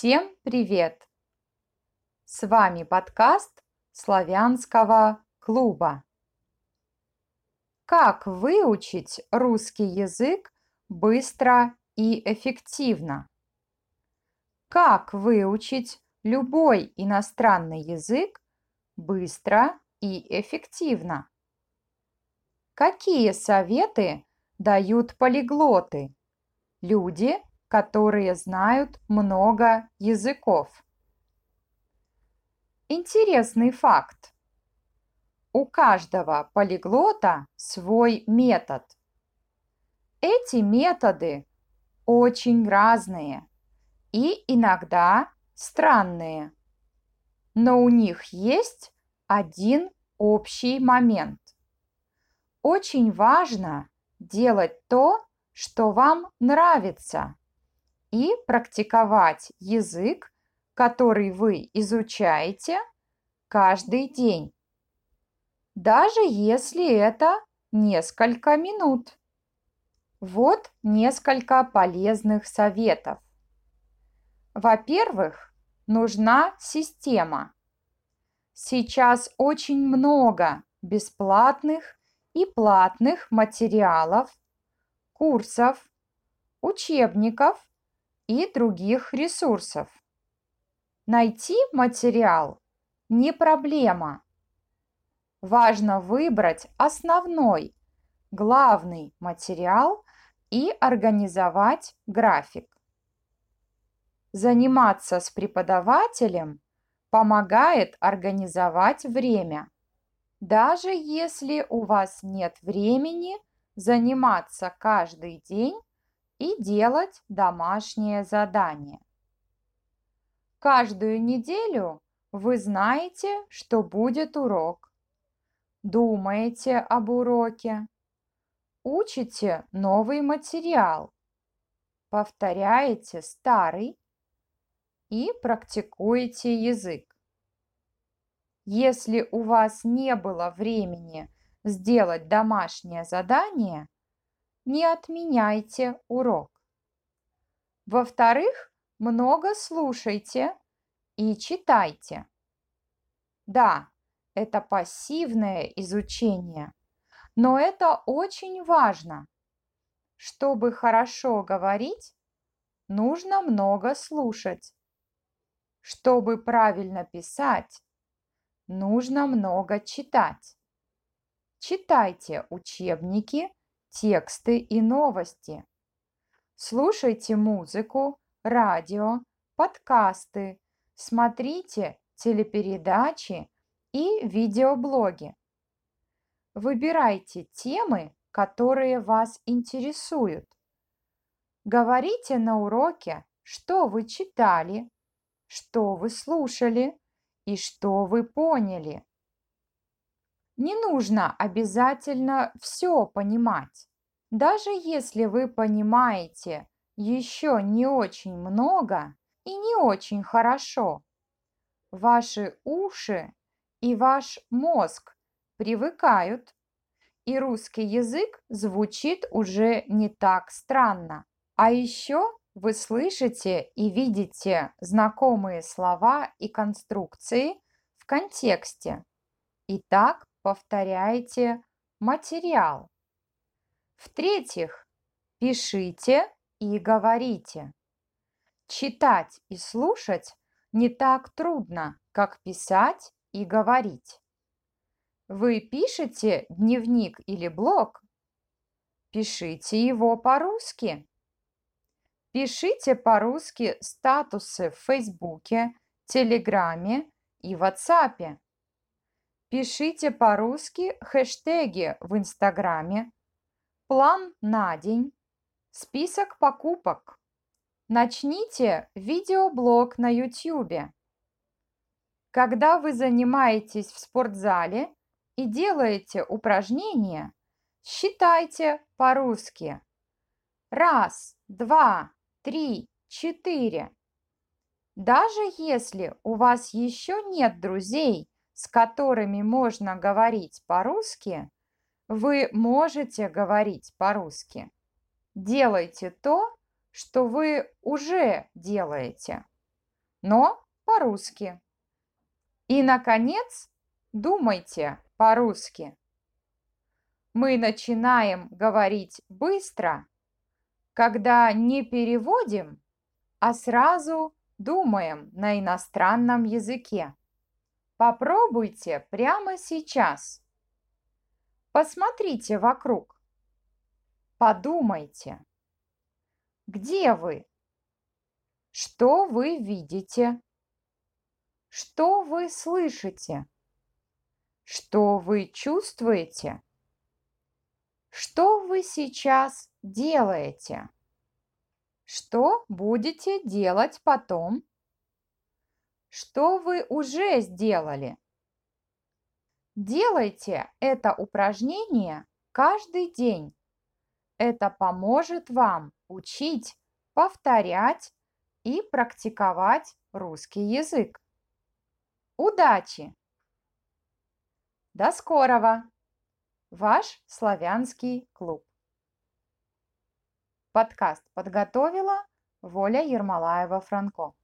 Всем привет! С вами подкаст славянского клуба. Как выучить русский язык быстро и эффективно? Как выучить любой иностранный язык быстро и эффективно? Какие советы дают полиглоты? Люди, которые знают много языков. Интересный факт. У каждого полиглота свой метод. Эти методы очень разные и иногда странные. Но у них есть один общий момент. Очень важно делать то, что вам нравится, и практиковать язык, который вы изучаете каждый день, даже если это несколько минут. Вот несколько полезных советов. Во-первых, нужна система. Сейчас очень много бесплатных и платных материалов, курсов, учебников и других ресурсов. Найти материал не проблема. Важно выбрать основной, главный материал и организовать график. Заниматься с преподавателем помогает организовать время. Даже если у вас нет времени заниматься каждый день и делать домашнее задание. Каждую неделю вы знаете, что будет урок. Думаете об уроке. Учите новый материал. Повторяете старый и практикуете язык. Если у вас не было времени сделать домашнее задание – не отменяйте урок. Во-вторых, много слушайте и читайте. Да, это пассивное изучение, но это очень важно. Чтобы хорошо говорить, нужно много слушать. Чтобы правильно писать, нужно много читать. Читайте учебники тексты и новости. Слушайте музыку, радио, подкасты, смотрите телепередачи и видеоблоги. Выбирайте темы, которые вас интересуют. Говорите на уроке, что вы читали, что вы слушали и что вы поняли. Не нужно обязательно все понимать. Даже если вы понимаете еще не очень много и не очень хорошо, ваши уши и ваш мозг привыкают, и русский язык звучит уже не так странно. А еще вы слышите и видите знакомые слова и конструкции в контексте. И так повторяйте материал. В-третьих, пишите и говорите. Читать и слушать не так трудно, как писать и говорить. Вы пишете дневник или блог? Пишите его по-русски. Пишите по-русски статусы в Фейсбуке, Телеграме и Ватсапе. Пишите по-русски хэштеги в Инстаграме, план на день, список покупок. Начните видеоблог на YouTube. Когда вы занимаетесь в спортзале и делаете упражнения, считайте по-русски. Раз, два, три, четыре. Даже если у вас еще нет друзей, с которыми можно говорить по-русски, вы можете говорить по-русски. Делайте то, что вы уже делаете. но по-русски. И, наконец, думайте по-русски. Мы начинаем говорить быстро, когда не переводим, а сразу думаем на иностранном языке. Попробуйте прямо сейчас. Посмотрите вокруг. Подумайте. Где вы? Что вы видите? Что вы слышите? Что вы чувствуете? Что вы сейчас делаете? Что будете делать потом? Что вы уже сделали? Делайте это упражнение каждый день. Это поможет вам учить, повторять и практиковать русский язык. Удачи! До скорого! Ваш славянский клуб. Подкаст подготовила Воля Ермолаева-Франко.